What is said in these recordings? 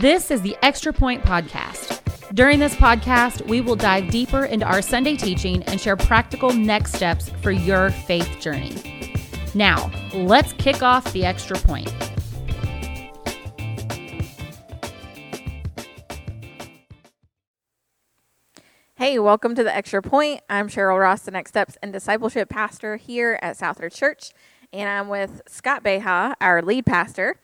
This is the Extra Point Podcast. During this podcast, we will dive deeper into our Sunday teaching and share practical next steps for your faith journey. Now, let's kick off the Extra Point. Hey, welcome to the Extra Point. I'm Cheryl Ross, the Next Steps and Discipleship Pastor here at Southridge Church, and I'm with Scott Beha, our lead pastor.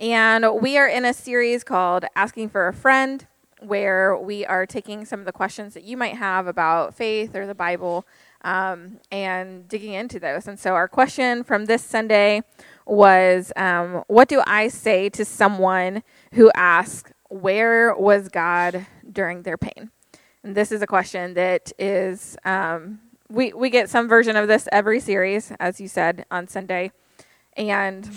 And we are in a series called Asking for a Friend, where we are taking some of the questions that you might have about faith or the Bible um, and digging into those. And so, our question from this Sunday was um, What do I say to someone who asks, Where was God during their pain? And this is a question that is, um, we, we get some version of this every series, as you said on Sunday. And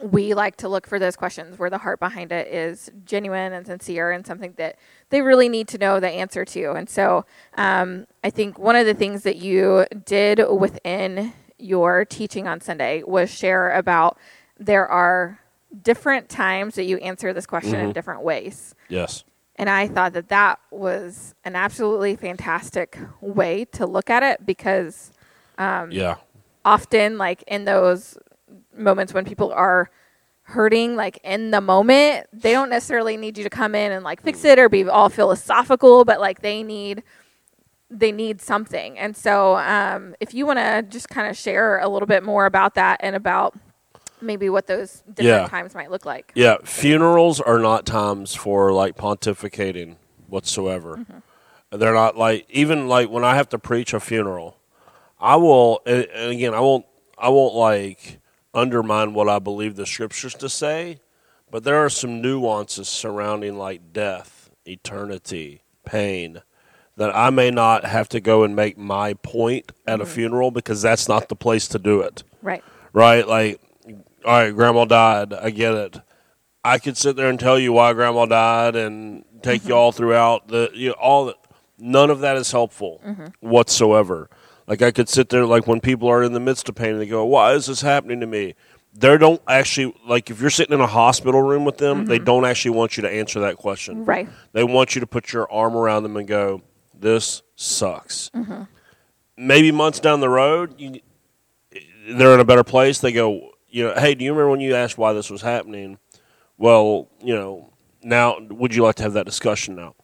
we like to look for those questions where the heart behind it is genuine and sincere and something that they really need to know the answer to. And so um, I think one of the things that you did within your teaching on Sunday was share about there are different times that you answer this question mm-hmm. in different ways. Yes. And I thought that that was an absolutely fantastic way to look at it because um, yeah. often, like in those moments when people are hurting like in the moment they don't necessarily need you to come in and like fix it or be all philosophical but like they need they need something and so um, if you want to just kind of share a little bit more about that and about maybe what those different yeah. times might look like yeah funerals are not times for like pontificating whatsoever mm-hmm. they're not like even like when i have to preach a funeral i will and again i won't i won't like undermine what I believe the scriptures to say, but there are some nuances surrounding like death, eternity, pain that I may not have to go and make my point at mm-hmm. a funeral because that's not the place to do it. Right. Right? Like, all right, grandma died. I get it. I could sit there and tell you why grandma died and take mm-hmm. you all throughout the you know, all that. None of that is helpful mm-hmm. whatsoever. Like I could sit there, like when people are in the midst of pain, and they go, "Why is this happening to me?" They don't actually like if you're sitting in a hospital room with them, mm-hmm. they don't actually want you to answer that question. Right. They want you to put your arm around them and go, "This sucks." Mm-hmm. Maybe months down the road, you, they're in a better place. They go, you know, hey, do you remember when you asked why this was happening? Well, you know, now would you like to have that discussion now?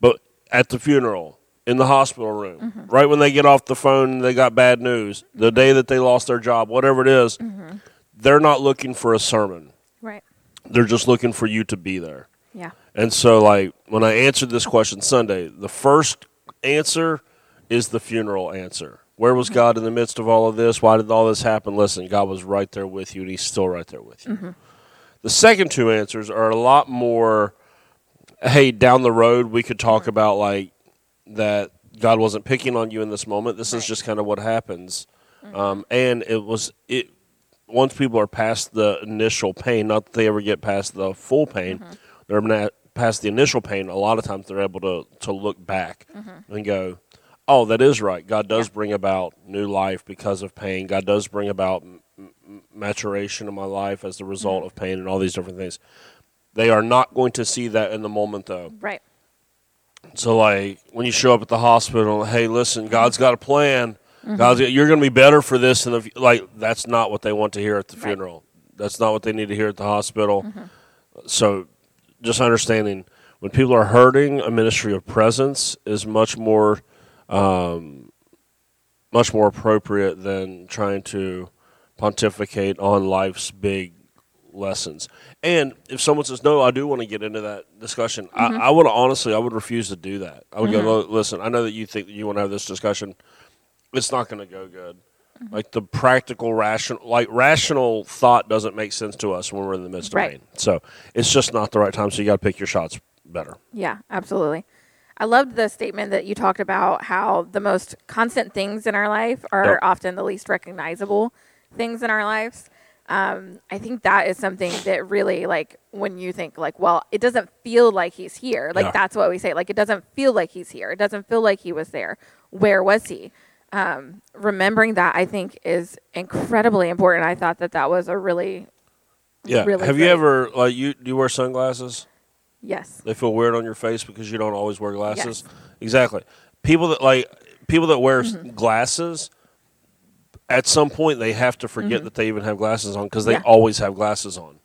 But at the funeral, in the hospital room, mm-hmm. right when they get off the phone, they got bad news. The day that they lost their job, whatever it is, mm-hmm. they're not looking for a sermon. Right. They're just looking for you to be there. Yeah. And so, like when I answered this question Sunday, the first answer is the funeral answer. Where was. God in the midst of all of this? Why did all this happen? Listen, God was right there with you, and He's still right there with you. Mm-hmm. The second two answers are a lot more. Hey, down the road, we could talk about like that God wasn't picking on you in this moment. This right. is just kind of what happens. Mm-hmm. Um, and it was it once people are past the initial pain, not that they ever get past the full pain, mm-hmm. they're not past the initial pain. A lot of times they're able to to look back mm-hmm. and go, "Oh, that is right. God does yeah. bring about new life because of pain. God does bring about m- maturation in my life as the result mm-hmm. of pain and all these different things." They are not going to see that in the moment, though. Right. So like when you show up at the hospital, hey, listen, God's got a plan. Mm-hmm. God's you're going to be better for this, and like that's not what they want to hear at the right. funeral. That's not what they need to hear at the hospital. Mm-hmm. So, just understanding when people are hurting, a ministry of presence is much more, um, much more appropriate than trying to pontificate on life's big lessons. And if someone says no, I do want to get into that discussion. Mm-hmm. I, I would honestly, I would refuse to do that. I would mm-hmm. go, listen. I know that you think that you want to have this discussion. It's not going to go good. Mm-hmm. Like the practical, rational, like rational thought doesn't make sense to us when we're in the midst right. of pain. So it's just not the right time. So you got to pick your shots better. Yeah, absolutely. I loved the statement that you talked about how the most constant things in our life are yep. often the least recognizable things in our lives um, I think that is something that really like when you think like, well, it doesn't feel like he's here. Like yeah. that's what we say. Like it doesn't feel like he's here. It doesn't feel like he was there. Where was he? Um, remembering that I think is incredibly important. I thought that that was a really yeah. Really Have great. you ever like you do you wear sunglasses? Yes. They feel weird on your face because you don't always wear glasses. Exactly. People that like people that wear Mm-hmm. glasses at some point they have to forget that they even have glasses on because they Mm-hmm. Yeah. Mm-hmm. always have glasses on.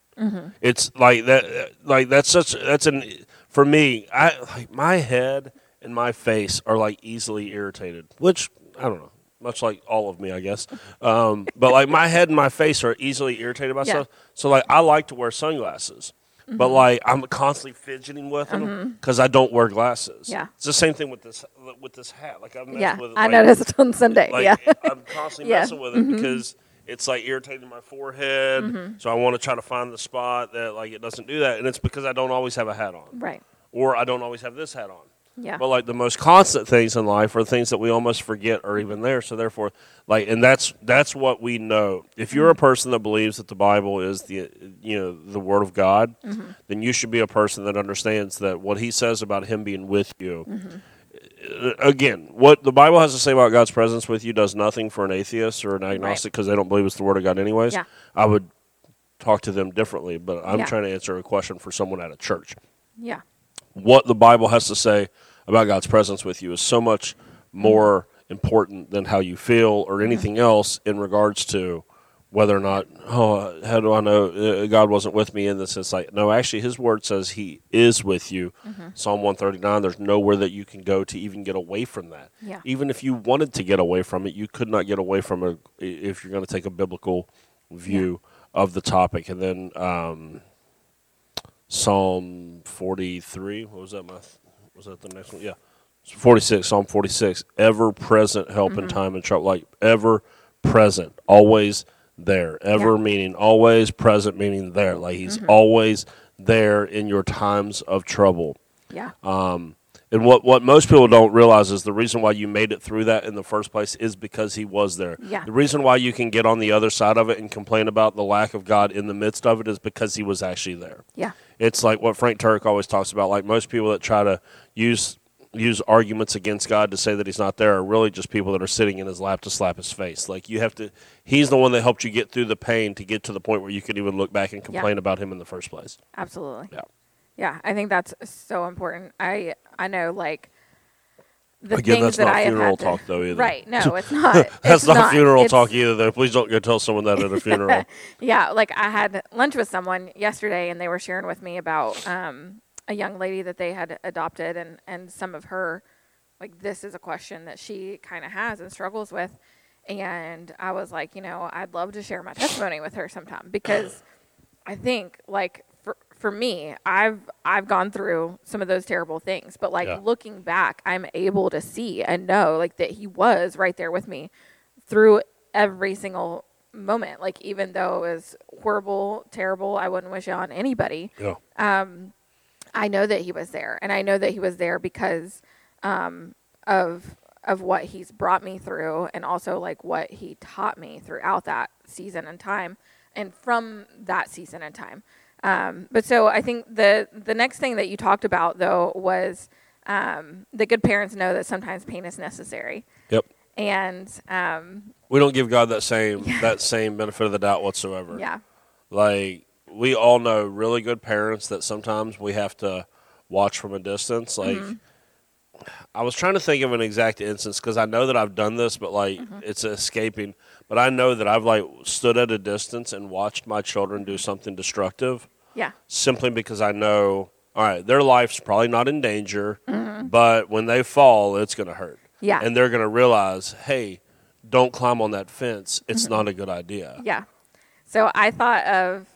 It's like that. Like that's such. That's an for me. I like my head and my face are like easily irritated, which I don't know. Much like all of me, I guess. Um, but like my head and my face are easily irritated by Yeah. stuff. So like I like to wear sunglasses, but Mm-hmm. like I'm constantly fidgeting with them because I don't wear glasses. Yeah. it's the same thing with this with this hat. Like I'm Yeah. with, I like, noticed on Sunday. like yeah. I'm constantly Yeah. messing with it because it's like irritating my forehead. Mm-hmm. So I want to try to find the spot that like it doesn't do that, and it's because I don't always have a hat on, right. or I don't always have this hat on. Yeah. But like the most constant things in life are things that we almost forget are even there. So therefore, like, and that's that's what we know. If you're a person that believes that the Bible is the you know the Word of God, Mm-hmm. then you should be a person that understands that what He says about Him being with you. Mm-hmm. Uh, Again, what the Bible has to say about God's presence with you does nothing for an atheist or an agnostic because they don't believe it's the Word of God, anyways. Yeah. I would talk to them differently, but I'm Yeah. trying to answer a question for someone at a church Yeah. What the Bible has to say about God's presence with you is so much more important than how you feel or anything else in regards to whether or not oh how do I know uh, God wasn't with me in this it's like no actually his word says he is with you. Psalm 139 there's nowhere that you can go to even get away from that. Yeah. even if you wanted to get away from it you could not get away from it if you're going to take a biblical view of the topic. And then um, Psalm 43. What was that? My was that the next one? Yeah, 46. Psalm 46. Ever present help Mm-hmm. in time of trouble. Like ever present, always there. Ever Yeah. Mm-hmm. meaning always, present meaning there. Like he's always there in your times of trouble. Yeah. And what, what most people don't realize is the reason why you made it through that in the first place is because he was there. Yeah. The reason why you can get on the other side of it and complain about the lack of God in the midst of it is because he was actually there. yeah. It's like what Frank Turek always talks about. Like most people that try to use use arguments against God to say that He's not there are really just people that are sitting in His lap to slap His face. Like you have to. He's the one that helped you get through the pain to get to the point where you could even look back and complain about Him in the first place. Absolutely. Yeah. Yeah, I think that's so important. I I know like the Again, things that's that not I have funeral had to- talk, though, either. Right? No, it's not. That's It's not, funeral It's- talk either. Though. Please don't go tell someone that at a funeral. Yeah, like I had lunch with someone yesterday, and they were sharing with me about um, a young lady that they had adopted, and and some of her, like this is a question that she kind of has and struggles with, and I was like, you know, I'd love to share my testimony with her sometime because I think like for me, I've I've gone through some of those terrible things, but like Yeah. looking back, I'm able to see and know like that he was right there with me through every single moment. Like even though it was horrible, terrible, I wouldn't wish it on anybody. yeah. I know that he was there, and I know that he was there because um, of of what he's brought me through, and also like what he taught me throughout that season and time, and from that season and time. Um, but so I think the the next thing that you talked about though was um, the good parents know that sometimes pain is necessary, Yep. and um, We don't give God that same that same benefit of the doubt whatsoever. yeah, Like we all know really good parents that sometimes we have to watch from a distance. Like I was trying to think of an exact instance because I know that I've done this, but like it's escaping. But I know that I've like stood at a distance and watched my children do something destructive yeah, simply because I know, all right, their life's probably not in danger, mm-hmm. but when they fall, it's going to hurt. Yeah. And they're going to realize, hey, don't climb on that fence. It's mm-hmm. not a good idea. Yeah. So I thought of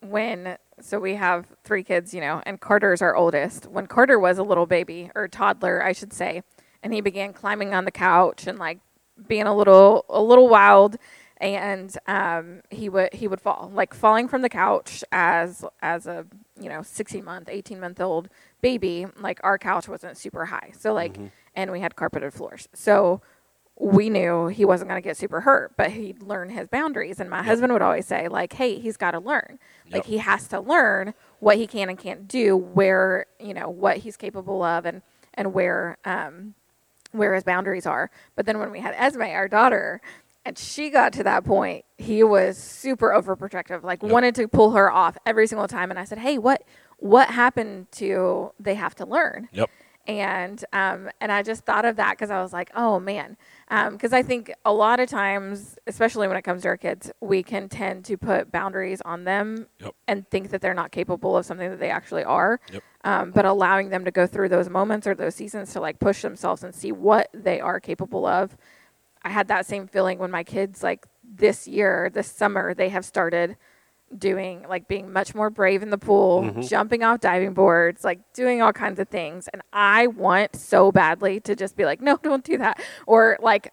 when, so we have three kids, you know, and Carter's our oldest. When Carter was a little baby, or toddler, I should say, and he began climbing on the couch and like being a little, a little wild, and um, he would he would fall, like falling from the couch as as a you know 16 month, 18 month old baby. Like our couch wasn't super high, so like, and we had carpeted floors, so we knew he wasn't going to get super hurt, but he'd learn his boundaries. And my husband would always say, like, hey, he's got to learn. Like, he has to learn what he can and can't do, where, you know, what he's capable of and, and where, um, where his boundaries are. But then when we had Esme, our daughter, and she got to that point, he was super overprotective, like wanted to pull her off every single time. And I said, "Hey, what what happened to they have to learn Yep. and um, and I just thought of that because I was like, oh man, because I think a lot of times, especially when it comes to our kids, we can tend to put boundaries on them Yep. and think that they're not capable of something that they actually are. Yep. Um, but allowing them to go through those moments or those seasons to like push themselves and see what they are capable of. I had that same feeling when my kids like this year, this summer, they have started doing like being much more brave in the pool, Mm-hmm. jumping off diving boards, like doing all kinds of things. And I want so badly to just be like, no, don't do that. Or like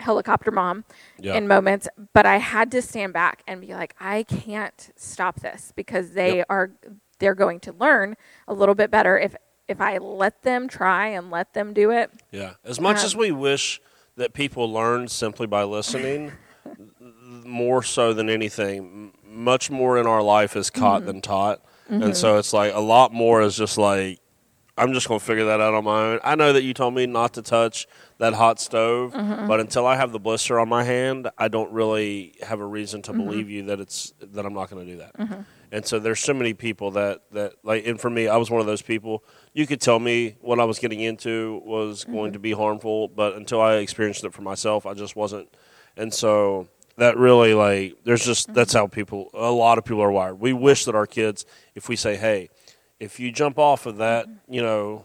helicopter mom Yeah. in moments. But I had to stand back and be like, I can't stop this because they Yep. are they're going to learn a little bit better if if I let them try and let them do it. Yeah. As much Um, as we wish that people learn simply by listening, more so than anything, much more in our life is caught Mm-hmm. than taught. And so it's like a lot more is just like, I'm just going to figure that out on my own. I know that you told me not to touch that hot stove, Mm-hmm. but until I have the blister on my hand, I don't really have a reason Mm-hmm. to believe you that it's that I'm not going to do that. And so there's so many people that that like, and for me, I was one of those people. You could tell me what I was getting into was going to be mm-hmm. harmful, but until I experienced it for myself, I just wasn't. And so that really like there's just that's mm-hmm. how people a lot of people are wired. We wish that our kids, if we say, hey, if you jump off of that, mm-hmm. you know,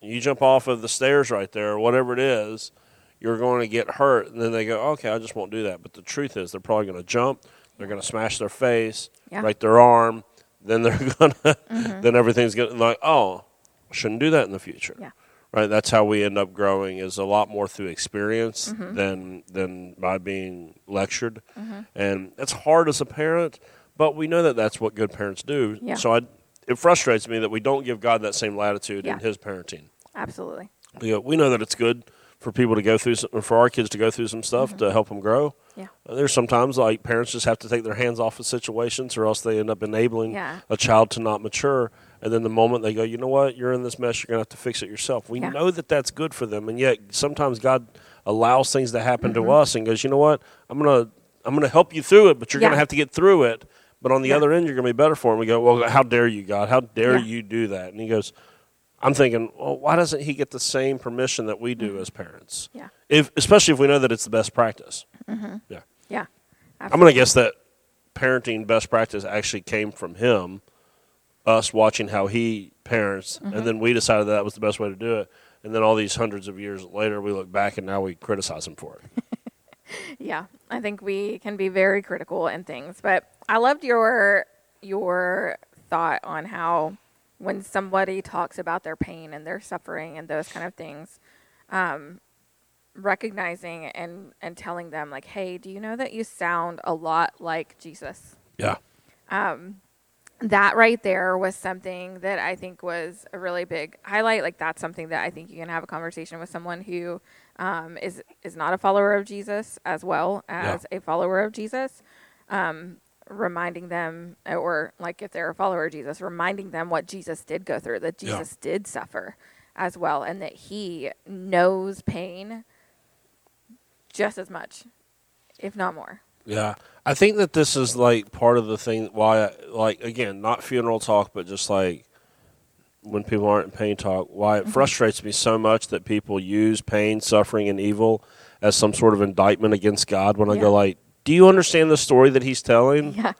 you jump off of the stairs right there, whatever it is, you're going to get hurt. And then they go, okay, I just won't do that. But the truth is, they're probably going to jump. They're going to smash their face, Yeah. break their arm. Then they're going to, then everything's going to, like, oh, shouldn't do that in the future. Yeah. Right. That's how we end up growing is a lot more through experience Mm-hmm. than than by being lectured. And it's hard as a parent, but we know that that's what good parents do. Yeah. So I, it frustrates me that we don't give God that same latitude Yeah. in His parenting. Absolutely. We know that it's good for people to go through some, for our kids to go through some stuff to help them grow. Mm-hmm. Yeah. There's sometimes like parents just have to take their hands off of situations, or else they end up enabling Yeah. a child to not mature. And then the moment they go, you know what, you're in this mess, you're gonna have to fix it yourself. We Yeah. know that that's good for them, and yet sometimes God allows things to happen Mm-hmm. to us and goes, you know what, I'm gonna I'm gonna help you through it, but you're Yeah. gonna have to get through it. But on the other end, you're gonna be better for him. We go, well, how dare you, God? How dare you do that? And he goes, I'm thinking, well, why doesn't he get the same permission that we do as parents? Mm-hmm. Yeah. If especially if we know that it's the best practice. Mhm. Yeah. Yeah. Absolutely. I'm going to guess that parenting best practice actually came from him, us watching how he parents, Mm-hmm. and then we decided that, that was the best way to do it. And then all these hundreds of years later, we look back and now we criticize him for it. Yeah, I think we can be very critical in things, but I loved your your thought on how when somebody talks about their pain and their suffering and those kind of things, um, recognizing and and telling them like, "Hey, do you know that you sound a lot like Jesus?" yeah. that right there was something that I think was a really big highlight. Like that's something that I think you can have a conversation with someone who um, is is not a follower of Jesus as well as a follower of Jesus. Um, reminding them, uh, or like if they're a follower of Jesus, reminding them what Jesus did go through, that Yeah. Jesus did suffer as well, and that He knows pain just as much, if not more. Yeah, I think that this is like part of the thing why, I, like, again, not funeral talk, but just like when people aren't in pain talk, why it mm-hmm. frustrates me so much that people use pain, suffering, and evil as some sort of indictment against God. When I Yeah. go, like, do you understand the story that He's telling? Yeah,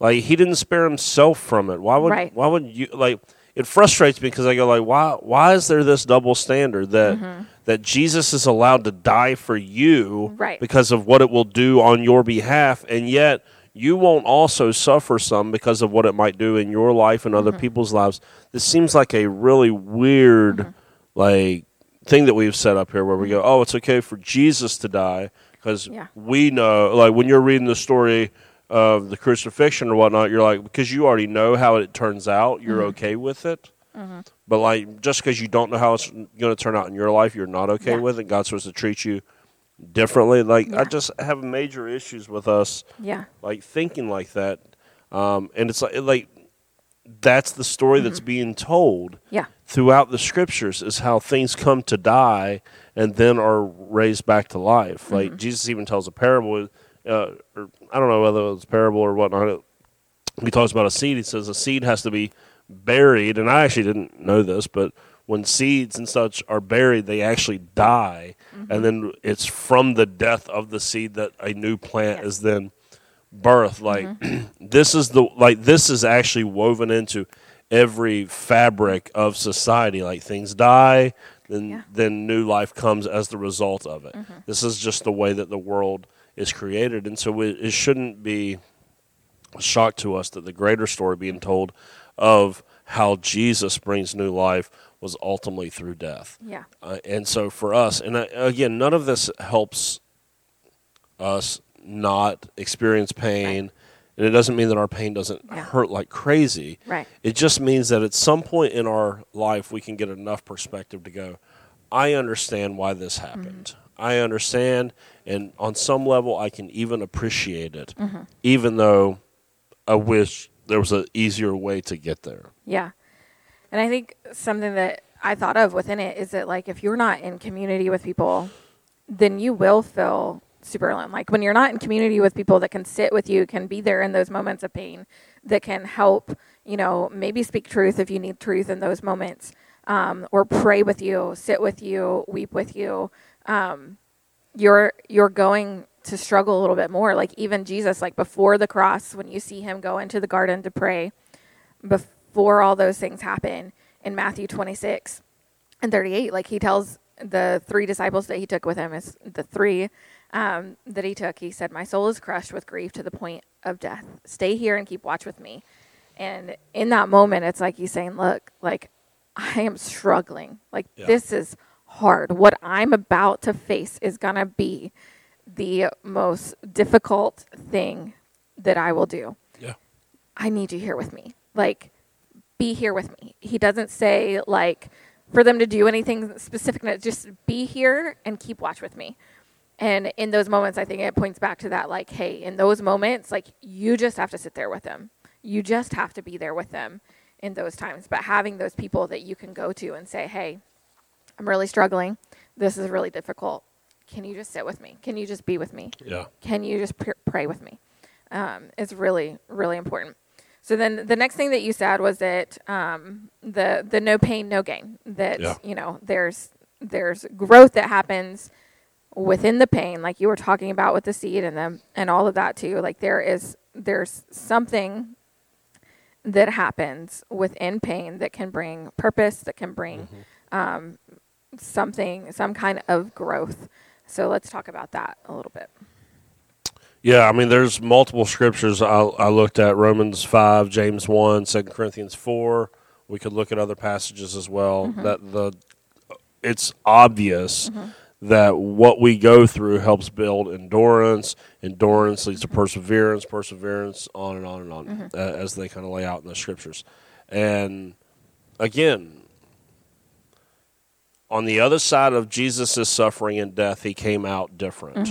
Like, He didn't spare Himself from it. Why would? Right. Why would you like? It frustrates me because I go, like, why? Why is there this double standard that? Mm-hmm. That Jesus is allowed to die for you Right. because of what it will do on your behalf, and yet you won't also suffer some because of what it might do in your life and Mm-hmm. other people's lives. This seems like a really weird, Mm-hmm. like thing that we've set up here, where we go, "Oh, it's okay for Jesus to die," because Yeah. we know, like when you're reading the story of the crucifixion or whatnot, you're like, because you already know how it turns out, you're Mm-hmm. okay with it. But like, just because you don't know how it's going to turn out in your life, you're not okay Yeah. with it. God's supposed to treat you differently. Like, I just have major issues with us yeah, like thinking like that, um, and it's like like that's the story that's Mm-hmm. being told yeah, throughout the scriptures is how things come to die and then are raised back to life. Mm-hmm. Like Jesus even tells a parable, uh, or I don't know whether it's a parable or whatnot. He talks about a seed. He says a seed has to be buried, and I actually didn't know this, but when seeds and such are buried, they actually die, and then it's from the death of the seed that a new plant Yes. is then birth Like this is the like this is actually woven into every fabric of society. Like things die, then Yeah. then new life comes as the result of it. This is just the way that the world is created, and so it, it shouldn't be a shock to us that the greater story being told of how Jesus brings new life was ultimately through death. Yeah. Uh, and so for us, and uh, again, none of this helps us not experience pain. And it doesn't mean that our pain doesn't Yeah. hurt like crazy. Right. It just means that at some point in our life, we can get enough perspective to go, I understand why this mm-hmm. happened. I understand. And on some level, I can even appreciate it, mm-hmm. even though I wish there was an easier way to get there. Yeah. And I think something that I thought of within it is that like if you're not in community with people, then you will feel super alone. Like when you're not in community with people that can sit with you, can be there in those moments of pain, that can help, you know, maybe speak truth if you need truth in those moments, um, or pray with you, sit with you, weep with you. Um, you're you're going to struggle a little bit more. Like even Jesus, like before the cross, when you see him go into the garden to pray, before all those things happen in Matthew 26 and 38, like he tells the three disciples that he took with him, is the three um, that he took, he said, My soul is crushed with grief to the point of death. Stay here and keep watch with me. And in that moment, it's like he's saying, Look, like I am struggling. Like Yeah. this is hard. What I'm about to face is going to be the most difficult thing that I will do. Yeah. I need you here with me. Like, be here with me. He doesn't say, like, for them to do anything specific, just be here and keep watch with me. And in those moments, I think it points back to that, like, hey, in those moments, like, you just have to sit there with them. You just have to be there with them in those times. But having those people that you can go to and say, hey, I'm really struggling. This is really difficult. Can you just sit with me? Can you just be with me? Yeah. can you just pr- pray with me? Um, it's really, really important. So then the next thing that you said was that um, the the no pain, no gain. That Yeah. you know there's there's growth that happens within the pain, like you were talking about with the seed and the and all of that too. Like there is there's something that happens within pain that can bring purpose, that can bring mm-hmm. um, something, some kind of growth. So let's talk about that a little bit. Yeah, I mean, there's multiple scriptures I, I looked at Romans 5, James 1, 2 Corinthians 4. We could look at other passages as well. Mm-hmm. That the It's obvious mm-hmm. That what we go through helps build endurance. Endurance leads to perseverance, perseverance, on and on and on, uh, as they kind of lay out in the scriptures. And again, on the other side of Jesus' suffering and death, he came out different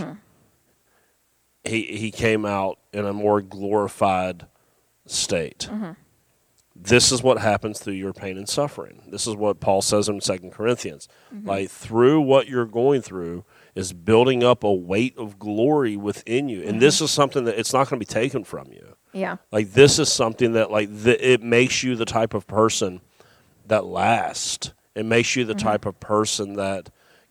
he he came out in a more glorified state. This is what happens through your pain and suffering. This is what Paul says in Second Corinthians. Mm-hmm. Like through what you're going through is building up a weight of glory within you, and this mm-hmm. is something that it's not going to be taken from you. Yeah. Like this is something that like th- it makes you the type of person that lasts. It makes you the mm-hmm. type of person that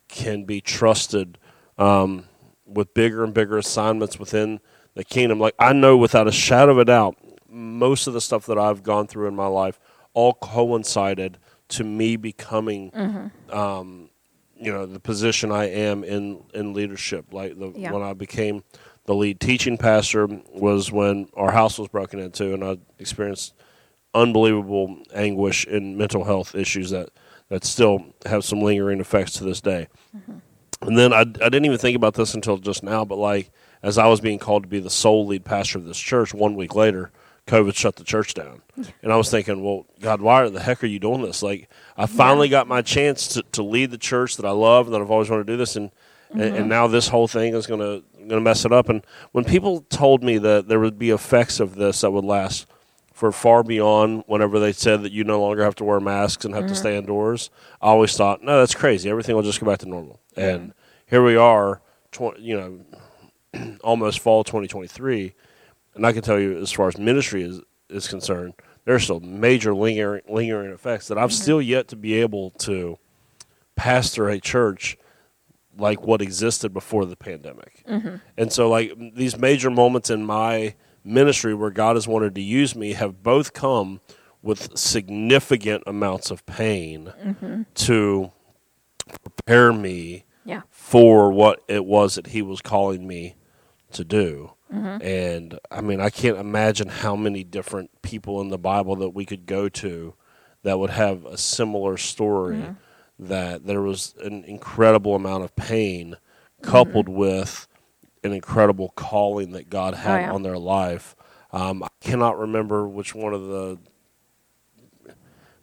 can be trusted um, with bigger and bigger assignments within the kingdom. Like I know without a shadow of a doubt, most of the stuff that I've gone through in my life all coincided to me becoming, um, you know, the position I am in in leadership. Like the Yeah. when I became the lead teaching pastor was when our house was broken into, and I experienced unbelievable anguish and mental health issues that that still have some lingering effects to this day. And then I, I didn't even think about this until just now, but like as I was being called to be the sole lead pastor of this church, one week later, COVID shut the church down. And I was thinking, well, God, why the heck are you doing this? Like, I finally got my chance to, to lead the church that I love and that I've always wanted to do this, and and, and mm-hmm. now this whole thing is gonna gonna mess it up. And when people told me that there would be effects of this that would last for far beyond whenever they said that you no longer have to wear masks and have to mm-hmm. stay indoors, I always thought, no, that's crazy. Everything will just go back to normal. And here we are, tw- you know, almost fall 2023, and I can tell you, as far as ministry is is concerned, there's still major lingering lingering effects that I've mm-hmm. still yet to be able to pastor a church like what existed before the pandemic. Mm-hmm. And so like these major moments in my ministry where God has wanted to use me have both come with significant amounts of pain mm-hmm. to prepare me Yeah. for what it was that he was calling me to do. Mm-hmm. And I mean, I can't imagine how many different people in the Bible that we could go to that would have a similar story mm-hmm. that there was an incredible amount of pain coupled mm-hmm. with an incredible calling that God oh, had yeah. on their life. Um, I cannot remember which one of the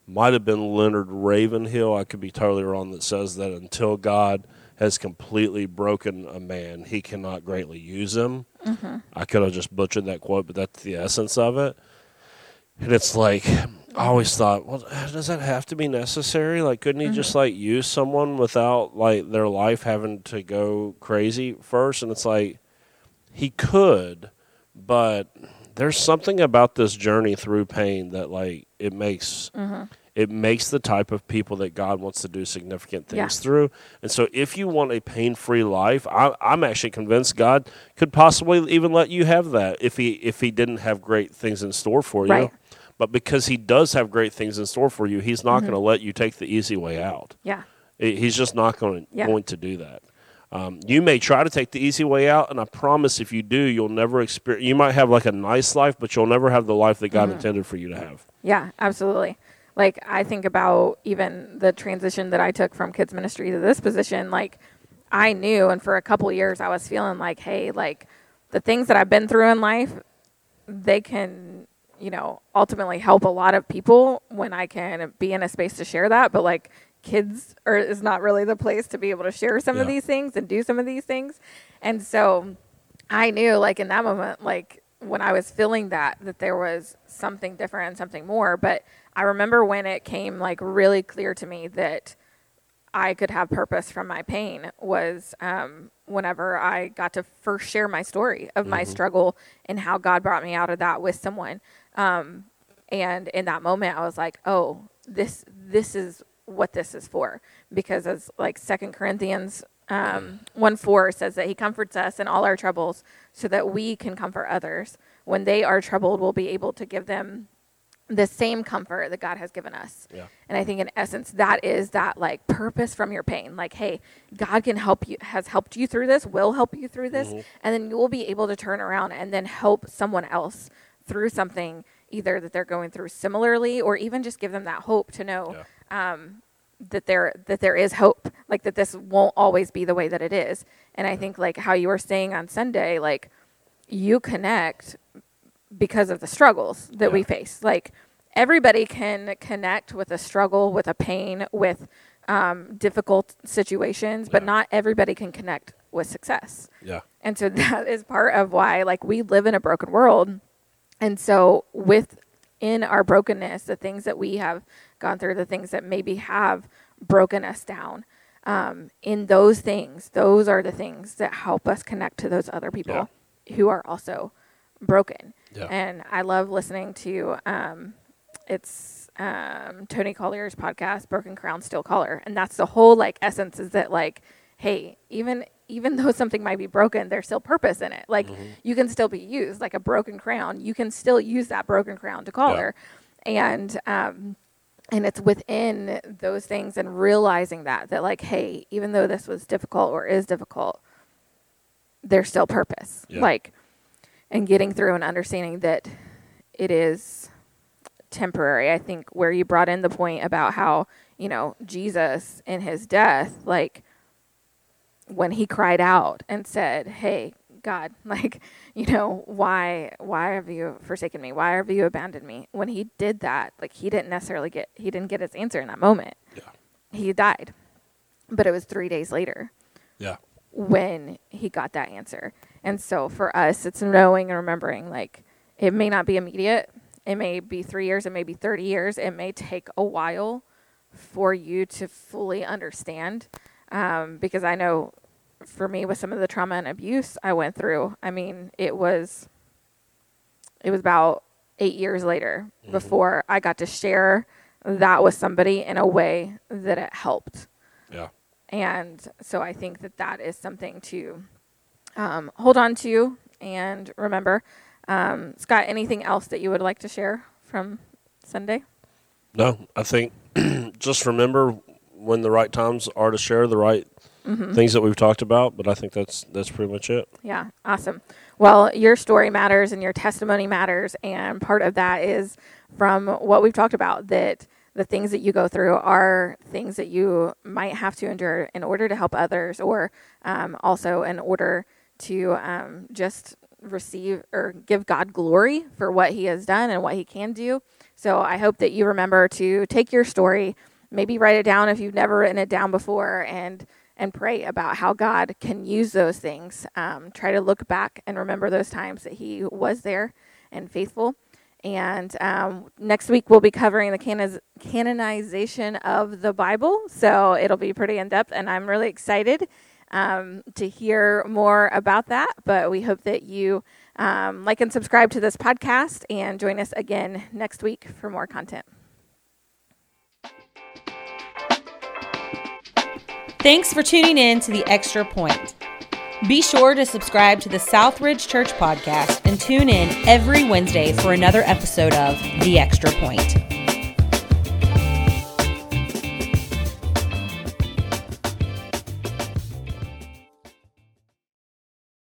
might have been Leonard Ravenhill. I could be totally wrong. That says that until God has completely broken a man, he cannot greatly use him. Mm-hmm. I could have just butchered that quote, but that's the essence of it. And it's like I always thought, well, does that have to be necessary? Like, couldn't he just mm-hmm. like use someone without like their life having to go crazy first? And it's like he could, but there's something about this journey through pain that like it makes mm-hmm. It makes the type of people that God wants to do significant things Yeah. through. And so, if you want a pain-free life, I, I'm actually convinced God could possibly even let you have that if he if he didn't have great things in store for you. Right. But because he does have great things in store for you, he's not going to let you take the easy way out. Yeah. He's just not going to, Yeah. going to do that. Um, you may try to take the easy way out, and I promise if you do, you'll never experience. You might have like a nice life, but you'll never have the life that God intended for you to have. Yeah, absolutely. Like I think about even the transition that I took from kids ministry to this position, like I knew and for a couple years I was feeling like, hey, like the things that I've been through in life, they can, you know, ultimately help a lot of people when I can be in a space to share that, but like kids are is not really the place to be able to share some of these things and do some of these things. And so I knew like in that moment, like when I was feeling that, that there was something different and something more. But I remember when it came like really clear to me that I could have purpose from my pain was um, whenever I got to first share my story of my struggle and how God brought me out of that with someone. Um, and in that moment, I was like, "Oh, this this is what this is for." Because as like Second Corinthians um, one four says that He comforts us in all our troubles, so that we can comfort others when they are troubled. We'll be able to give them the same comfort that God has given us. Yeah. And I think in essence that is that like purpose from your pain. Like, hey, God can help you has helped you through this, will help you through this, and then you will be able to turn around and then help someone else through something either that they're going through similarly or even just give them that hope to know um, that there that there is hope. Like that this won't always be the way that it is. And I think like how you were saying on Sunday, like you connect because of the struggles that we face. Like everybody can connect with a struggle, with a pain, with um, difficult situations, but Yeah. not everybody can connect with success. Yeah. And so that is part of why like we live in a broken world. And so within our brokenness, the things that we have gone through, the things that maybe have broken us down, um, in those things, those are the things that help us connect to those other people who are also broken. Yeah. And I love listening to um, it's um, Toni Collier's podcast, Broken Crayons Still Color, and that's the whole like essence is that like, hey, even even though something might be broken, there's still purpose in it. Like you can still be used, like a broken crown. You can still use that broken crown to color, and um, and it's within those things and realizing that that like, hey, even though this was difficult or is difficult, there's still purpose. Yeah. Like, and getting through and understanding that it is temporary. I think where you brought in the point about how, you know, Jesus in his death, like when he cried out and said, Hey, God, like, you know, why why have you forsaken me? Why have you abandoned me? When he did that, like he didn't necessarily get he didn't get his answer in that moment. Yeah. He died. But it was three days later Yeah. when he got that answer. And so for us, it's knowing and remembering like it may not be immediate. It may be three years. It may be 30 years. It may take a while for you to fully understand. Um, because I know for me, with some of the trauma and abuse I went through, I mean, it was, it was about eight years later before I got to share that with somebody in a way that it helped. Yeah. And so I think that that is something to um, hold on to and remember. Um, Scott, anything else that you would like to share from Sunday? No, I think just remember when the right times are to share the right things that we've talked about. But I think that's that's pretty much it. Yeah, awesome. Well, your story matters and your testimony matters, and part of that is from what we've talked about that the things that you go through are things that you might have to endure in order to help others, or um, also in order to um, just receive or give God glory for what He has done and what He can do. So I hope that you remember to take your story, maybe write it down if you've never written it down before, and and pray about how God can use those things. Um, try to look back and remember those times that He was there and faithful. And um, next week we'll be covering the canon- canonization of the Bible, so it'll be pretty in depth, and I'm really excited um, to hear more about that. But we hope that you um, like and subscribe to this podcast and join us again next week for more content. Thanks for tuning in to The Extra Point. Be sure to subscribe to the Southridge Church podcast and tune in every Wednesday for another episode of The Extra Point.